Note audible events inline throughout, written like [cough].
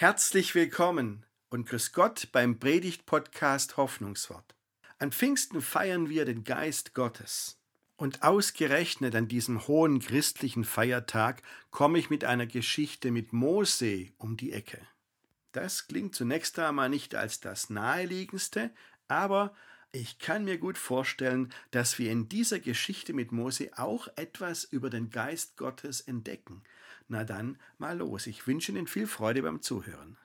Herzlich willkommen und grüß Gott beim Predigt-Podcast Hoffnungswort. An Pfingsten feiern wir den Geist Gottes. Und ausgerechnet an diesem hohen christlichen Feiertag komme ich mit einer Geschichte mit Mose um die Ecke. Das klingt zunächst einmal nicht als das naheliegendste, aber ich kann mir gut vorstellen, dass wir in dieser Geschichte mit Mose auch etwas über den Geist Gottes entdecken. Na dann, mal los. Ich wünsche Ihnen viel Freude beim Zuhören.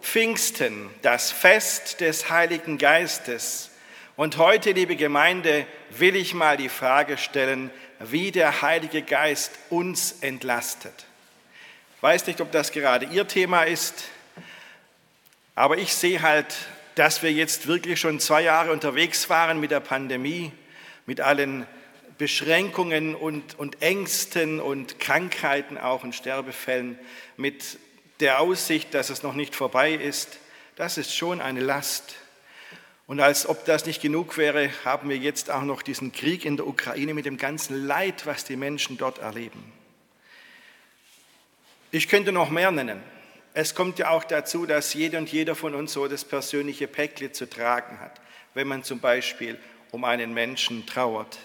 Pfingsten, das Fest des Heiligen Geistes. Und heute, liebe Gemeinde, will ich mal die Frage stellen, wie der Heilige Geist uns entlastet. Weiß nicht, ob das gerade Ihr Thema ist, aber ich sehe halt, dass wir jetzt wirklich schon zwei Jahre unterwegs waren mit der Pandemie, mit allen Beschränkungen und, und Ängsten und Krankheiten auch und Sterbefällen, mit der Aussicht, dass es noch nicht vorbei ist. Das ist schon eine Last. Und als ob das nicht genug wäre, haben wir jetzt auch noch diesen Krieg in der Ukraine mit dem ganzen Leid, was die Menschen dort erleben. Ich könnte noch mehr nennen. Es kommt ja auch dazu, dass jeder und jeder von uns so das persönliche Päckle zu tragen hat, wenn man zum Beispiel um einen Menschen trauert.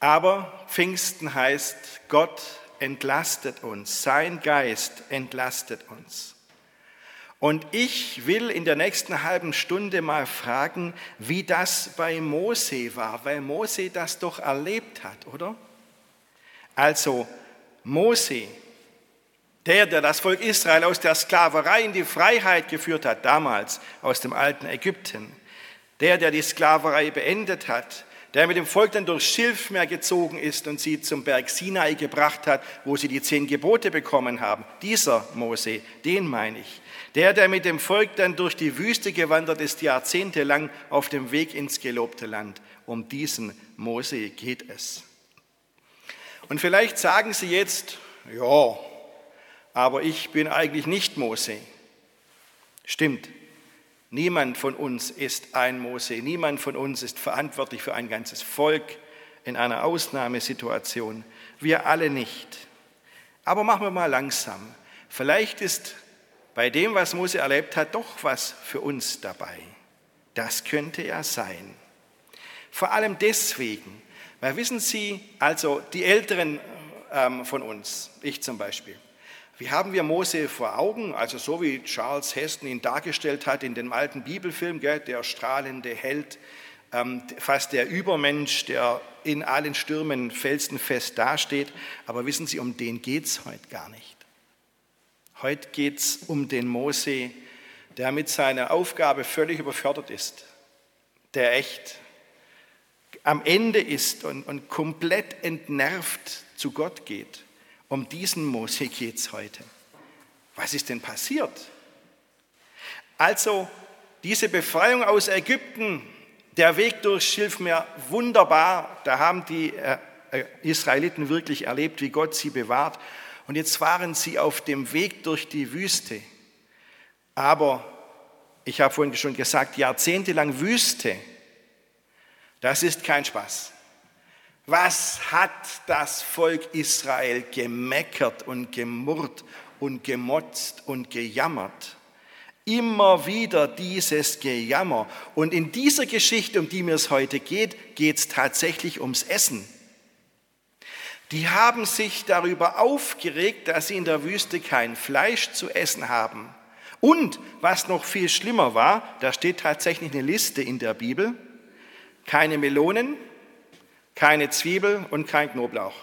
Aber Pfingsten heißt, Gott entlastet uns, sein Geist entlastet uns. Und ich will in der nächsten halben Stunde mal fragen, wie das bei Mose war, weil Mose das doch erlebt hat, oder? Also Mose der, der das Volk Israel aus der Sklaverei in die Freiheit geführt hat, damals aus dem alten Ägypten. Der, der die Sklaverei beendet hat, der mit dem Volk dann durchs Schilfmeer gezogen ist und sie zum Berg Sinai gebracht hat, wo sie die zehn Gebote bekommen haben. Dieser Mose, den meine ich. Der, der mit dem Volk dann durch die Wüste gewandert ist, jahrzehntelang auf dem Weg ins gelobte Land. Um diesen Mose geht es. Und vielleicht sagen Sie jetzt, ja, aber ich bin eigentlich nicht Mose. Stimmt. Niemand von uns ist ein Mose. Niemand von uns ist verantwortlich für ein ganzes Volk in einer Ausnahmesituation. Wir alle nicht. Aber machen wir mal langsam. Vielleicht ist bei dem, was Mose erlebt hat, doch was für uns dabei. Das könnte ja sein. Vor allem deswegen, weil wissen Sie, also die Älteren ähm, von uns, ich zum Beispiel, wie haben wir Mose vor Augen? Also so wie Charles Heston ihn dargestellt hat in dem alten Bibelfilm, gell, der strahlende Held, ähm, fast der Übermensch, der in allen Stürmen felsenfest dasteht. Aber wissen Sie, um den geht es heute gar nicht. Heute geht es um den Mose, der mit seiner Aufgabe völlig überfordert ist, der echt am Ende ist und, und komplett entnervt zu Gott geht. Um diesen Mose geht es heute. Was ist denn passiert? Also diese Befreiung aus Ägypten, der Weg durchs Schilfmeer, wunderbar. Da haben die äh, äh, Israeliten wirklich erlebt, wie Gott sie bewahrt. Und jetzt waren sie auf dem Weg durch die Wüste. Aber ich habe vorhin schon gesagt, jahrzehntelang Wüste, das ist kein Spaß. Was hat das Volk Israel gemeckert und gemurrt und gemotzt und gejammert? Immer wieder dieses Gejammer. Und in dieser Geschichte, um die mir es heute geht, geht es tatsächlich ums Essen. Die haben sich darüber aufgeregt, dass sie in der Wüste kein Fleisch zu essen haben. Und was noch viel schlimmer war, da steht tatsächlich eine Liste in der Bibel, keine Melonen, keine Zwiebel und kein Knoblauch.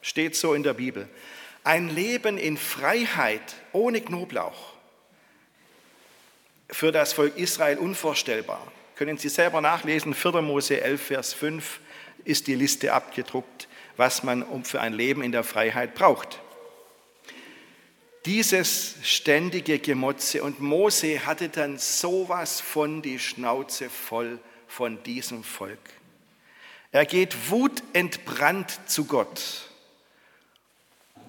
Steht so in der Bibel. Ein Leben in Freiheit ohne Knoblauch. Für das Volk Israel unvorstellbar. Können Sie selber nachlesen, 4. Mose 11, Vers 5 ist die Liste abgedruckt, was man für ein Leben in der Freiheit braucht. Dieses ständige Gemotze und Mose hatte dann sowas von die Schnauze voll von diesem Volk. Er geht wutentbrannt zu Gott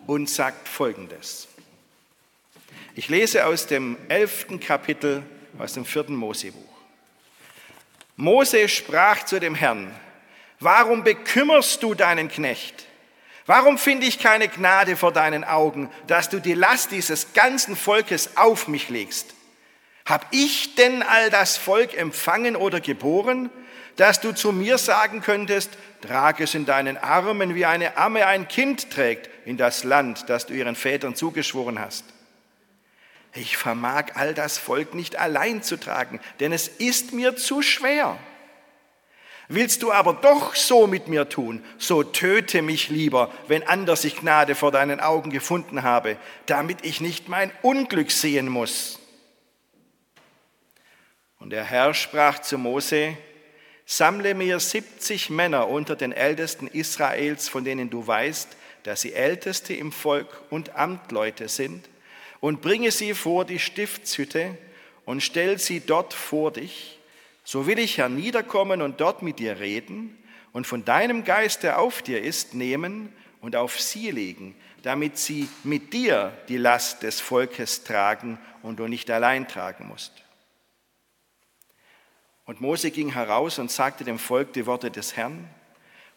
und sagt Folgendes. Ich lese aus dem elften Kapitel aus dem vierten Mosebuch. Mose sprach zu dem Herrn, warum bekümmerst du deinen Knecht? Warum finde ich keine Gnade vor deinen Augen, dass du die Last dieses ganzen Volkes auf mich legst? Hab ich denn all das Volk empfangen oder geboren, dass du zu mir sagen könntest, trag es in deinen Armen, wie eine Amme ein Kind trägt, in das Land, das du ihren Vätern zugeschworen hast? Ich vermag all das Volk nicht allein zu tragen, denn es ist mir zu schwer. Willst du aber doch so mit mir tun, so töte mich lieber, wenn anders ich Gnade vor deinen Augen gefunden habe, damit ich nicht mein Unglück sehen muss. Und der Herr sprach zu Mose, sammle mir 70 Männer unter den Ältesten Israels, von denen du weißt, dass sie Älteste im Volk und Amtleute sind, und bringe sie vor die Stiftshütte und stell sie dort vor dich, so will ich herniederkommen und dort mit dir reden und von deinem Geist, der auf dir ist, nehmen und auf sie legen, damit sie mit dir die Last des Volkes tragen und du nicht allein tragen musst. Und Mose ging heraus und sagte dem Volk die Worte des Herrn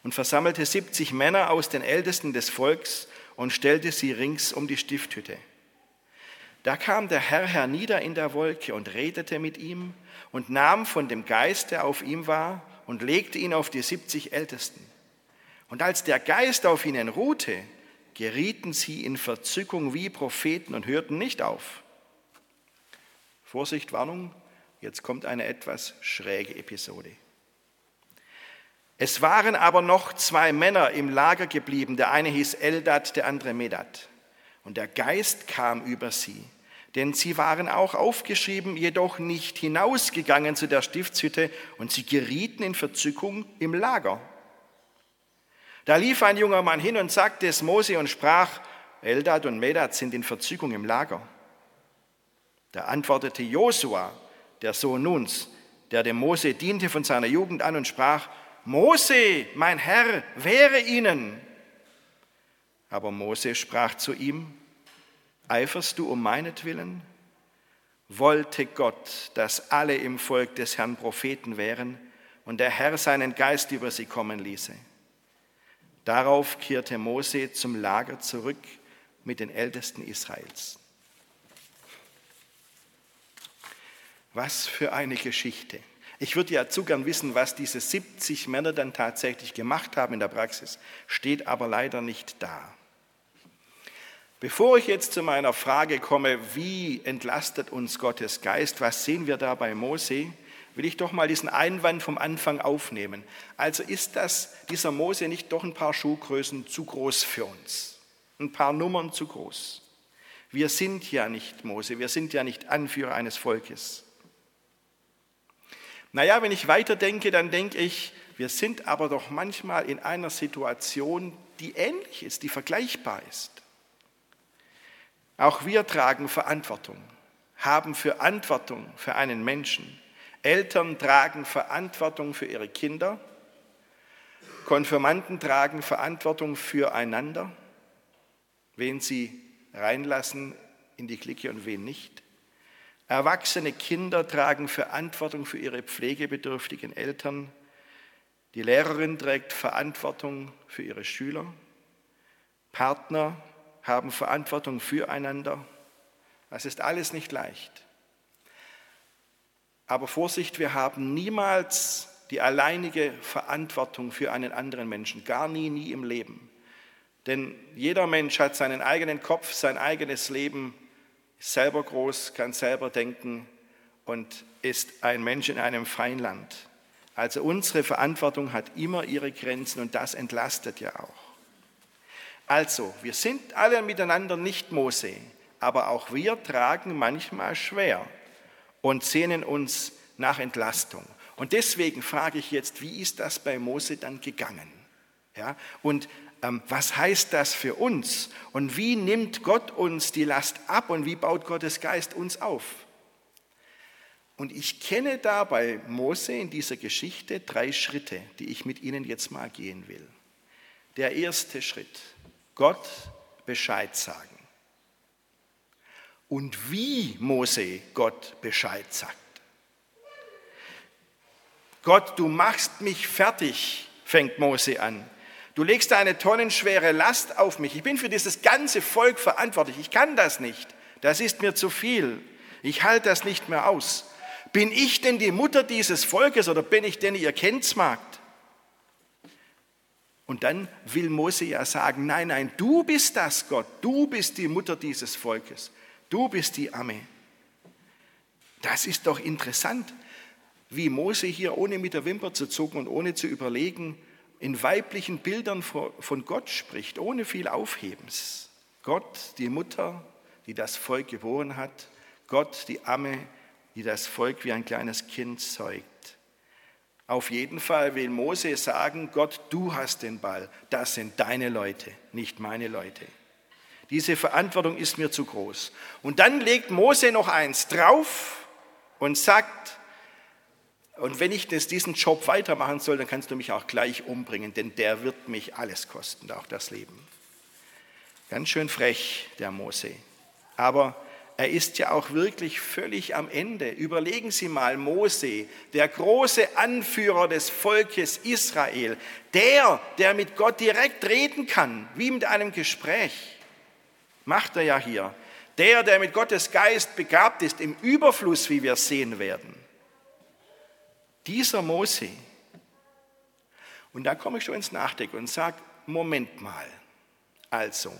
und versammelte 70 Männer aus den Ältesten des Volks und stellte sie rings um die Stifthütte. Da kam der Herr hernieder in der Wolke und redete mit ihm und nahm von dem Geist, der auf ihm war, und legte ihn auf die 70 Ältesten. Und als der Geist auf ihnen ruhte, gerieten sie in Verzückung wie Propheten und hörten nicht auf. Vorsicht, Warnung, jetzt kommt eine etwas schräge Episode. Es waren aber noch zwei Männer im Lager geblieben, der eine hieß Eldad, der andere Medad. Und der Geist kam über sie, denn sie waren auch aufgeschrieben, jedoch nicht hinausgegangen zu der Stiftshütte und sie gerieten in Verzückung im Lager. Da lief ein junger Mann hin und sagte es Mose und sprach, Eldad und Medad sind in Verzückung im Lager. Da antwortete Josua, der Sohn Nuns, der dem Mose diente von seiner Jugend an und sprach, Mose, mein Herr, wehre ihnen. Aber Mose sprach zu ihm, eiferst du um meinetwillen? Wollte Gott, dass alle im Volk des Herrn Propheten wären und der Herr seinen Geist über sie kommen ließe. Darauf kehrte Mose zum Lager zurück mit den Ältesten Israels. Was für eine Geschichte. Ich würde ja zu gern wissen, was diese 70 Männer dann tatsächlich gemacht haben in der Praxis, steht aber leider nicht da. Bevor ich jetzt zu meiner Frage komme, wie entlastet uns Gottes Geist, was sehen wir da bei Mose, will ich doch mal diesen Einwand vom Anfang aufnehmen. Also ist das, dieser Mose nicht doch ein paar Schuhgrößen zu groß für uns? Ein paar Nummern zu groß? Wir sind ja nicht Mose, wir sind ja nicht Anführer eines Volkes. Naja, wenn ich weiterdenke, dann denke ich, wir sind aber doch manchmal in einer Situation, die ähnlich ist, die vergleichbar ist. Auch wir tragen Verantwortung, haben Verantwortung für einen Menschen. Eltern tragen Verantwortung für ihre Kinder. Konfirmanden tragen Verantwortung füreinander, wen sie reinlassen in die Clique und wen nicht. Erwachsene Kinder tragen Verantwortung für ihre pflegebedürftigen Eltern. Die Lehrerin trägt Verantwortung für ihre Schüler. Partner haben Verantwortung füreinander. Das ist alles nicht leicht. Aber Vorsicht, wir haben niemals die alleinige Verantwortung für einen anderen Menschen, gar nie, nie im Leben. Denn jeder Mensch hat seinen eigenen Kopf, sein eigenes Leben, selber groß, kann selber denken und ist ein Mensch in einem freien Land. Also unsere Verantwortung hat immer ihre Grenzen und das entlastet ja auch. Also, wir sind alle miteinander nicht Mose, aber auch wir tragen manchmal schwer und sehnen uns nach Entlastung. Und deswegen frage ich jetzt, wie ist das bei Mose dann gegangen? Ja, und was heißt das für uns? Und wie nimmt Gott uns die Last ab und wie baut Gottes Geist uns auf? Und ich kenne da bei Mose in dieser Geschichte drei Schritte, die ich mit Ihnen jetzt mal gehen will. Der erste Schritt, Gott Bescheid sagen. Und wie Mose Gott Bescheid sagt. Gott, du machst mich fertig, fängt Mose an. Du legst eine tonnenschwere Last auf mich. Ich bin für dieses ganze Volk verantwortlich. Ich kann das nicht. Das ist mir zu viel. Ich halte das nicht mehr aus. Bin ich denn die Mutter dieses Volkes oder bin ich denn ihr Kindsmagd? Und dann will Mose ja sagen, nein, nein, du bist das Gott, du bist die Mutter dieses Volkes, du bist die Amme. Das ist doch interessant, wie Mose hier ohne mit der Wimper zu zucken und ohne zu überlegen, in weiblichen Bildern von Gott spricht, ohne viel Aufhebens. Gott, die Mutter, die das Volk geboren hat, Gott, die Amme, die das Volk wie ein kleines Kind zeugt. Auf jeden Fall will Mose sagen, Gott, du hast den Ball, das sind deine Leute, nicht meine Leute. Diese Verantwortung ist mir zu groß. Und dann legt Mose noch eins drauf und sagt, und wenn ich das, diesen Job weitermachen soll, dann kannst du mich auch gleich umbringen, denn der wird mich alles kosten, auch das Leben. Ganz schön frech, der Mose. Aber er ist ja auch wirklich völlig am Ende. Überlegen Sie mal, Mose, der große Anführer des Volkes Israel, der, der mit Gott direkt reden kann, wie mit einem Gespräch, macht er ja hier. Der, der mit Gottes Geist begabt ist, im Überfluss, wie wir sehen werden. Dieser Mose. Und da komme ich schon ins Nachdenken und sage, Moment mal. Also,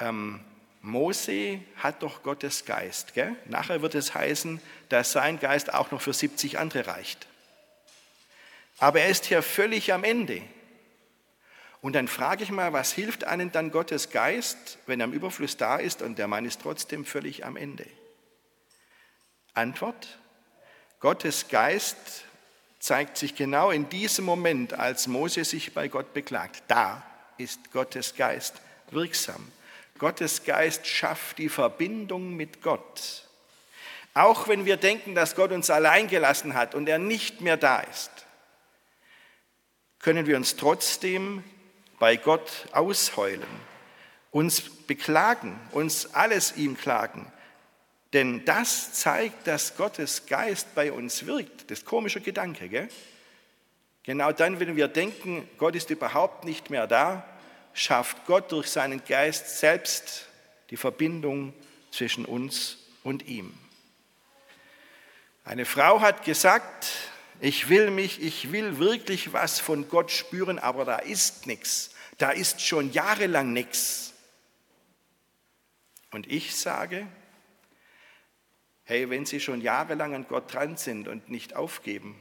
ähm, Mose hat doch Gottes Geist. Gell? Nachher wird es heißen, dass sein Geist auch noch für 70 andere reicht. Aber er ist hier völlig am Ende. Und dann frage ich mal, was hilft einem dann Gottes Geist, wenn er im Überfluss da ist und der Mann ist trotzdem völlig am Ende? Antwort, Gottes Geist zeigt sich genau in diesem Moment, als Mose sich bei Gott beklagt. Da ist Gottes Geist wirksam. Gottes Geist schafft die Verbindung mit Gott. Auch wenn wir denken, dass Gott uns allein gelassen hat und er nicht mehr da ist, können wir uns trotzdem bei Gott ausheulen, uns beklagen, uns alles ihm klagen. Denn das zeigt, dass Gottes Geist bei uns wirkt. Das ist komischer Gedanke, gell? Genau dann, wenn wir denken, Gott ist überhaupt nicht mehr da, schafft Gott durch seinen Geist selbst die Verbindung zwischen uns und ihm. Eine Frau hat gesagt, ich will mich, ich will wirklich was von Gott spüren, aber da ist nichts. Da ist schon jahrelang nichts. Und ich sage, hey, wenn Sie schon jahrelang an Gott dran sind und nicht aufgeben,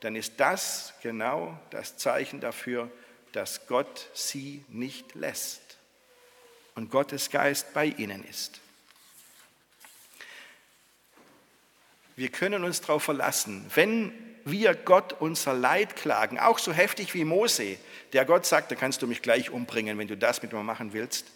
dann ist das genau das Zeichen dafür, dass Gott sie nicht lässt und Gottes Geist bei ihnen ist. Wir können uns darauf verlassen, wenn wir Gott unser Leid klagen, auch so heftig wie Mose, der Gott sagt, da kannst du mich gleich umbringen, wenn du das mit mir machen willst,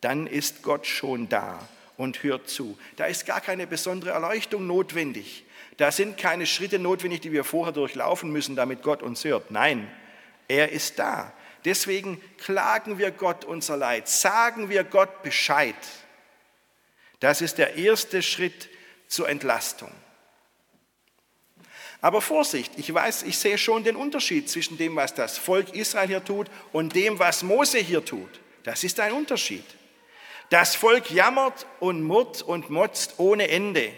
dann ist Gott schon da und hört zu. Da ist gar keine besondere Erleuchtung notwendig. Da sind keine Schritte notwendig, die wir vorher durchlaufen müssen, damit Gott uns hört. Nein, er ist da. Deswegen klagen wir Gott unser Leid, sagen wir Gott Bescheid. Das ist der erste Schritt zur Entlastung. Aber Vorsicht, ich weiß, ich sehe schon den Unterschied zwischen dem, was das Volk Israel hier tut und dem, was Mose hier tut. Das ist ein Unterschied. Das Volk jammert und murrt und motzt ohne Ende.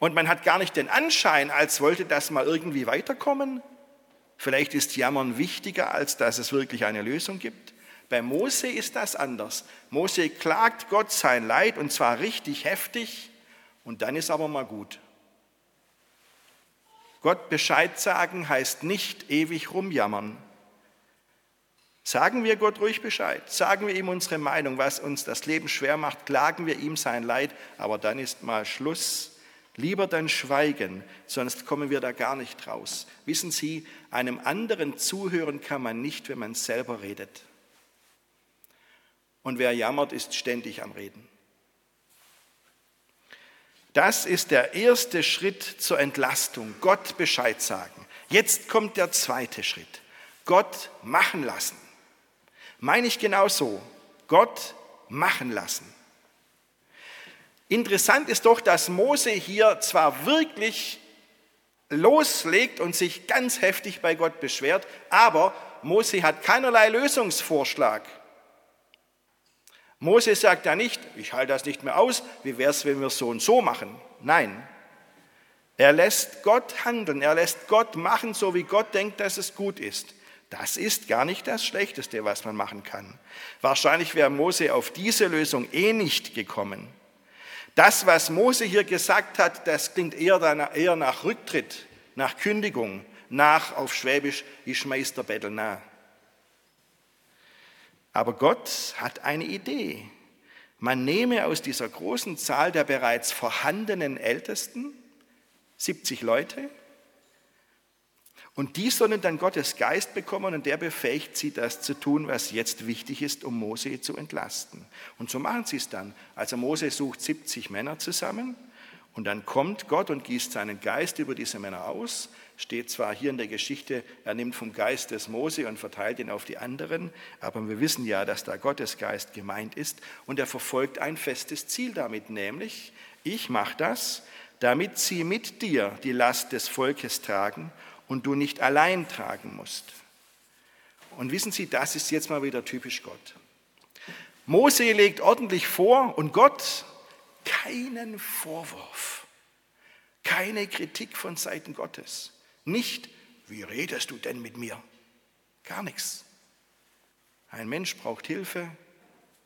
Und man hat gar nicht den Anschein, als wollte das mal irgendwie weiterkommen. Vielleicht ist Jammern wichtiger, als dass es wirklich eine Lösung gibt. Bei Mose ist das anders. Mose klagt Gott sein Leid und zwar richtig heftig und dann ist aber mal gut. Gott Bescheid sagen heißt nicht ewig rumjammern. Sagen wir Gott ruhig Bescheid, sagen wir ihm unsere Meinung, was uns das Leben schwer macht, klagen wir ihm sein Leid, aber dann ist mal Schluss Lieber dann schweigen, sonst kommen wir da gar nicht raus. Wissen Sie, einem anderen zuhören kann man nicht, wenn man selber redet. Und wer jammert, ist ständig am Reden. Das ist der erste Schritt zur Entlastung. Gott Bescheid sagen. Jetzt kommt der zweite Schritt. Gott machen lassen. Meine ich genau so. Gott machen lassen. Interessant ist doch, dass Mose hier zwar wirklich loslegt und sich ganz heftig bei Gott beschwert, aber Mose hat keinerlei Lösungsvorschlag. Mose sagt ja nicht, ich halte das nicht mehr aus, wie wäre es, wenn wir so und so machen? Nein, er lässt Gott handeln, er lässt Gott machen, so wie Gott denkt, dass es gut ist. Das ist gar nicht das Schlechteste, was man machen kann. Wahrscheinlich wäre Mose auf diese Lösung eh nicht gekommen. Das, was Mose hier gesagt hat, das klingt eher, eher nach Rücktritt, nach Kündigung, nach auf Schwäbisch, ich schmeiß der Bettel nah. Aber Gott hat eine Idee. Man nehme aus dieser großen Zahl der bereits vorhandenen Ältesten 70 Leute und die sollen dann Gottes Geist bekommen und der befähigt sie, das zu tun, was jetzt wichtig ist, um Mose zu entlasten. Und so machen sie es dann. Also Mose sucht 70 Männer zusammen und dann kommt Gott und gießt seinen Geist über diese Männer aus. Steht zwar hier in der Geschichte, er nimmt vom Geist des Mose und verteilt ihn auf die anderen, aber wir wissen ja, dass da Gottes Geist gemeint ist und er verfolgt ein festes Ziel damit, nämlich ich mache das, damit sie mit dir die Last des Volkes tragen und du nicht allein tragen musst. Und wissen Sie, das ist jetzt mal wieder typisch Gott. Mose legt ordentlich vor und Gott keinen Vorwurf, keine Kritik von Seiten Gottes. Nicht, wie redest du denn mit mir? Gar nichts. Ein Mensch braucht Hilfe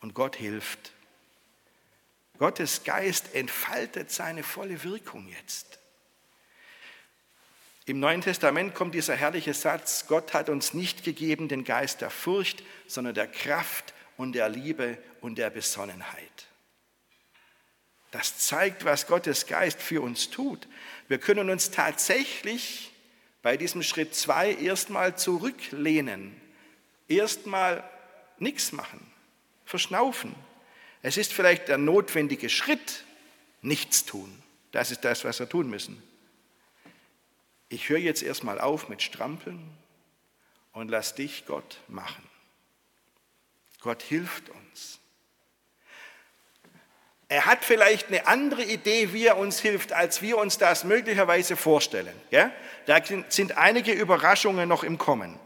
und Gott hilft. Gottes Geist entfaltet seine volle Wirkung jetzt. Im Neuen Testament kommt dieser herrliche Satz, Gott hat uns nicht gegeben den Geist der Furcht, sondern der Kraft und der Liebe und der Besonnenheit. Das zeigt, was Gottes Geist für uns tut. Wir können uns tatsächlich bei diesem Schritt zwei erstmal zurücklehnen, erstmal nichts machen, verschnaufen. Es ist vielleicht der notwendige Schritt, nichts tun. Das ist das, was wir tun müssen ich höre jetzt erstmal auf mit Strampeln und lass dich Gott machen. Gott hilft uns. Er hat vielleicht eine andere Idee, wie er uns hilft, als wir uns das möglicherweise vorstellen. Ja? Da sind einige Überraschungen noch im Kommen.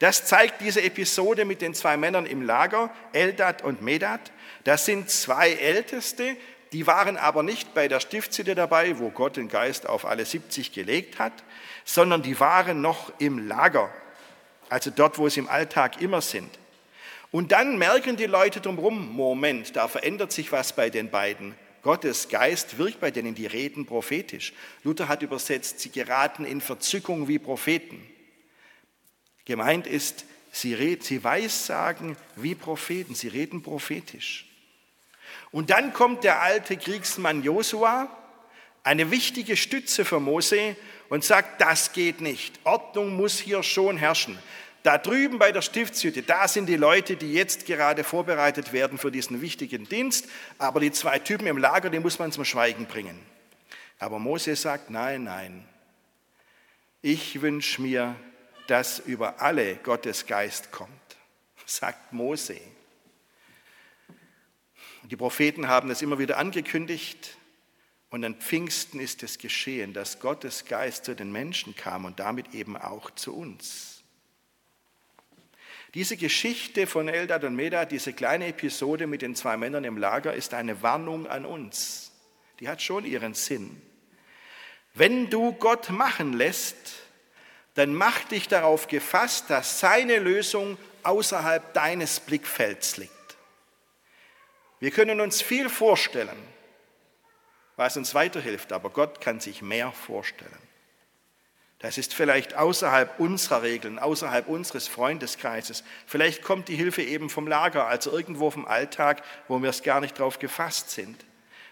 Das zeigt diese Episode mit den zwei Männern im Lager, Eldad und Medad. Das sind zwei Älteste, die waren aber nicht bei der Stiftshütte dabei, wo Gott den Geist auf alle 70 gelegt hat, sondern die waren noch im Lager, also dort, wo sie im Alltag immer sind. Und dann merken die Leute drumherum, Moment, da verändert sich was bei den beiden. Gottes Geist wirkt bei denen, die reden prophetisch. Luther hat übersetzt, sie geraten in Verzückung wie Propheten. Gemeint ist, sie, red, sie weissagen wie Propheten, sie reden prophetisch. Und dann kommt der alte Kriegsmann Josua, eine wichtige Stütze für Mose, und sagt, das geht nicht. Ordnung muss hier schon herrschen. Da drüben bei der Stiftshütte, da sind die Leute, die jetzt gerade vorbereitet werden für diesen wichtigen Dienst, aber die zwei Typen im Lager, die muss man zum Schweigen bringen. Aber Mose sagt, nein, nein, ich wünsche mir, dass über alle Gottes Geist kommt, sagt Mose. Die Propheten haben es immer wieder angekündigt und an Pfingsten ist es geschehen, dass Gottes Geist zu den Menschen kam und damit eben auch zu uns. Diese Geschichte von Eldad und Medad, diese kleine Episode mit den zwei Männern im Lager, ist eine Warnung an uns. Die hat schon ihren Sinn. Wenn du Gott machen lässt, dann mach dich darauf gefasst, dass seine Lösung außerhalb deines Blickfelds liegt. Wir können uns viel vorstellen, was uns weiterhilft, aber Gott kann sich mehr vorstellen. Das ist vielleicht außerhalb unserer Regeln, außerhalb unseres Freundeskreises. Vielleicht kommt die Hilfe eben vom Lager, also irgendwo vom Alltag, wo wir es gar nicht drauf gefasst sind.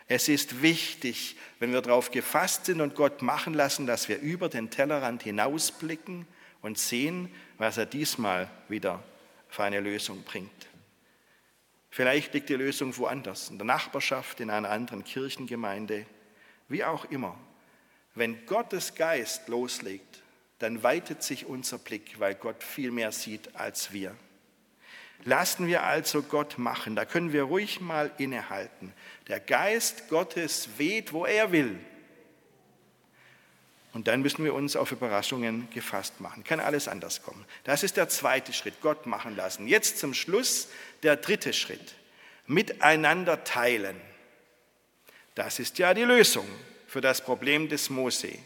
Es ist wichtig, wenn wir darauf gefasst sind und Gott machen lassen, dass wir über den Tellerrand hinausblicken und sehen, was er diesmal wieder für eine Lösung bringt. Vielleicht liegt die Lösung woanders, in der Nachbarschaft, in einer anderen Kirchengemeinde, wie auch immer. Wenn Gottes Geist loslegt, dann weitet sich unser Blick, weil Gott viel mehr sieht als wir. Lassen wir also Gott machen, da können wir ruhig mal innehalten. Der Geist Gottes weht, wo er will. Und dann müssen wir uns auf Überraschungen gefasst machen. Kann alles anders kommen. Das ist der zweite Schritt, Gott machen lassen. Jetzt zum Schluss der dritte Schritt. Miteinander teilen. Das ist ja die Lösung für das Problem des Mose.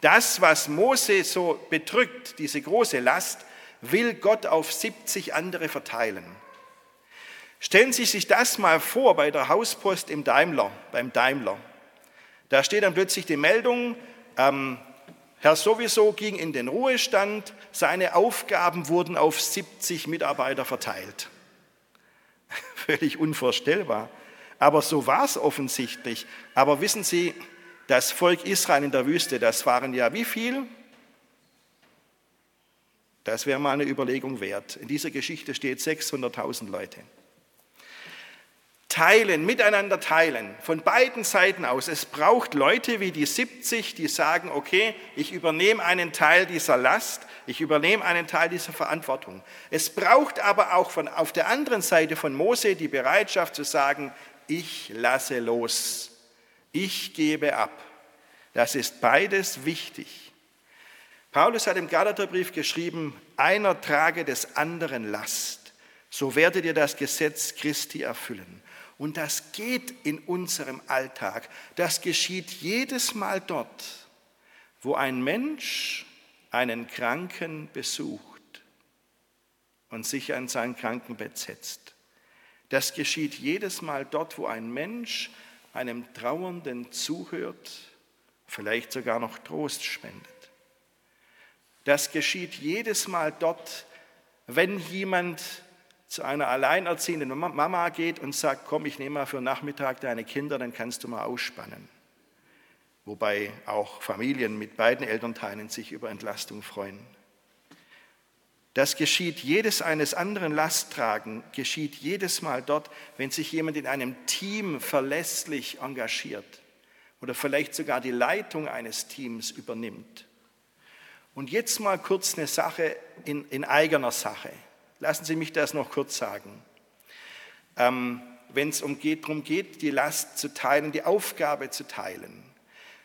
Das, was Mose so bedrückt, diese große Last, will Gott auf 70 andere verteilen. Stellen Sie sich das mal vor bei der Hauspost im Daimler, beim Daimler. Da steht dann plötzlich die Meldung, ähm, Herr sowieso ging in den Ruhestand, seine Aufgaben wurden auf 70 Mitarbeiter verteilt. [laughs] Völlig unvorstellbar. Aber so war es offensichtlich. Aber wissen Sie, das Volk Israel in der Wüste, das waren ja wie viel? Das wäre mal eine Überlegung wert. In dieser Geschichte steht 600.000 Leute. Teilen, miteinander teilen, von beiden Seiten aus. Es braucht Leute wie die 70, die sagen, okay, ich übernehme einen Teil dieser Last, ich übernehme einen Teil dieser Verantwortung. Es braucht aber auch von, auf der anderen Seite von Mose die Bereitschaft zu sagen, ich lasse los, ich gebe ab. Das ist beides wichtig. Paulus hat im Galaterbrief geschrieben, einer trage des anderen Last, so werdet ihr das Gesetz Christi erfüllen. Und das geht in unserem Alltag. Das geschieht jedes Mal dort, wo ein Mensch einen Kranken besucht und sich an sein Krankenbett setzt. Das geschieht jedes Mal dort, wo ein Mensch einem Trauernden zuhört, vielleicht sogar noch Trost spendet. Das geschieht jedes Mal dort, wenn jemand zu einer alleinerziehenden Mama geht und sagt, komm, ich nehme mal für Nachmittag deine Kinder, dann kannst du mal ausspannen. Wobei auch Familien mit beiden Elternteilen sich über Entlastung freuen. Das geschieht jedes eines anderen Lasttragen, geschieht jedes Mal dort, wenn sich jemand in einem Team verlässlich engagiert oder vielleicht sogar die Leitung eines Teams übernimmt. Und jetzt mal kurz eine Sache in, in eigener Sache. Lassen Sie mich das noch kurz sagen. Ähm, Wenn es um geht, darum geht, die Last zu teilen, die Aufgabe zu teilen.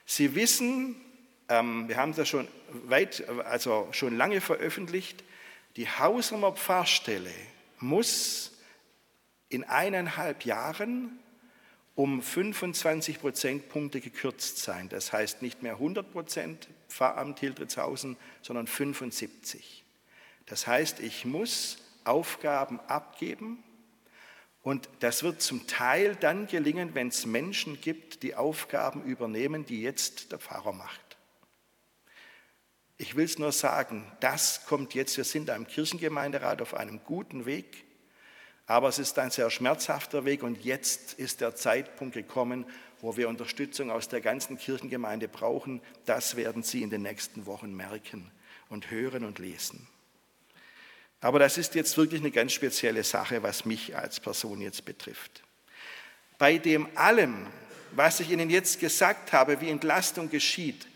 Sie wissen, ähm, wir haben das schon weit, also schon lange veröffentlicht, die Hausumer Pfarrstelle muss in eineinhalb Jahren um 25 Prozentpunkte gekürzt sein. Das heißt nicht mehr 100 Prozent Pfarramt Hildritzhausen, sondern 75. Das heißt, ich muss Aufgaben abgeben und das wird zum Teil dann gelingen, wenn es Menschen gibt, die Aufgaben übernehmen, die jetzt der Pfarrer macht. Ich will es nur sagen, das kommt jetzt, wir sind am Kirchengemeinderat auf einem guten Weg. Aber es ist ein sehr schmerzhafter Weg und jetzt ist der Zeitpunkt gekommen, wo wir Unterstützung aus der ganzen Kirchengemeinde brauchen. Das werden Sie in den nächsten Wochen merken und hören und lesen. Aber das ist jetzt wirklich eine ganz spezielle Sache, was mich als Person jetzt betrifft. Bei dem allem, was ich Ihnen jetzt gesagt habe, wie Entlastung geschieht,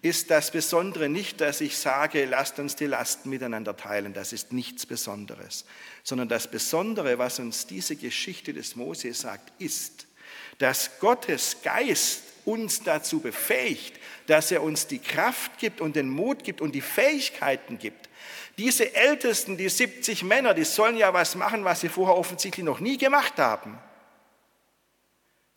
ist das Besondere nicht, dass ich sage, lasst uns die Lasten miteinander teilen. Das ist nichts Besonderes. Sondern das Besondere, was uns diese Geschichte des Mose sagt, ist, dass Gottes Geist uns dazu befähigt, dass er uns die Kraft gibt und den Mut gibt und die Fähigkeiten gibt. Diese Ältesten, die 70 Männer, die sollen ja was machen, was sie vorher offensichtlich noch nie gemacht haben.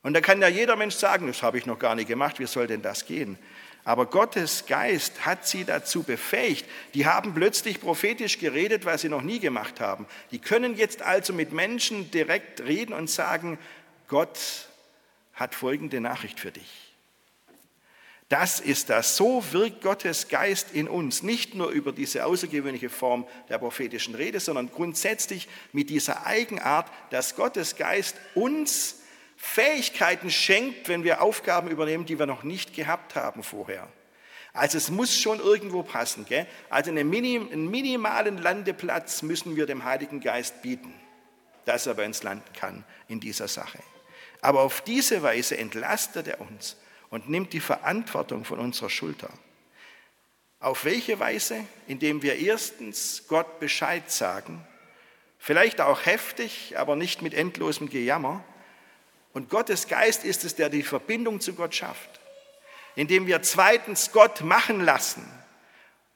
Und da kann ja jeder Mensch sagen, das habe ich noch gar nicht gemacht, wie soll denn das gehen? Aber Gottes Geist hat sie dazu befähigt. Die haben plötzlich prophetisch geredet, was sie noch nie gemacht haben. Die können jetzt also mit Menschen direkt reden und sagen, Gott hat folgende Nachricht für dich. Das ist das. So wirkt Gottes Geist in uns. Nicht nur über diese außergewöhnliche Form der prophetischen Rede, sondern grundsätzlich mit dieser Eigenart, dass Gottes Geist uns Fähigkeiten schenkt, wenn wir Aufgaben übernehmen, die wir noch nicht gehabt haben vorher. Also es muss schon irgendwo passen. Gell? Also einen, minim, einen minimalen Landeplatz müssen wir dem Heiligen Geist bieten, dass er bei uns landen kann in dieser Sache. Aber auf diese Weise entlastet er uns und nimmt die Verantwortung von unserer Schulter. Auf welche Weise? Indem wir erstens Gott Bescheid sagen, vielleicht auch heftig, aber nicht mit endlosem Gejammer, und Gottes Geist ist es, der die Verbindung zu Gott schafft. indem wir zweitens Gott machen lassen.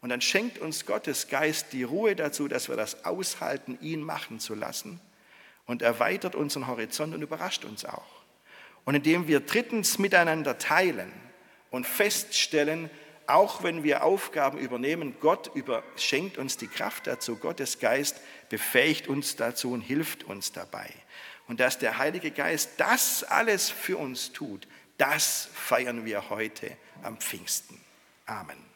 Und dann schenkt uns Gottes Geist die Ruhe dazu, dass wir das aushalten, ihn machen zu lassen und erweitert unseren Horizont und überrascht uns auch. Und indem wir drittens miteinander teilen und feststellen, auch wenn wir Aufgaben übernehmen, Gott über, schenkt uns die Kraft dazu, Gottes Geist befähigt uns dazu und hilft uns dabei. Und dass der Heilige Geist das alles für uns tut, das feiern wir heute am Pfingsten. Amen.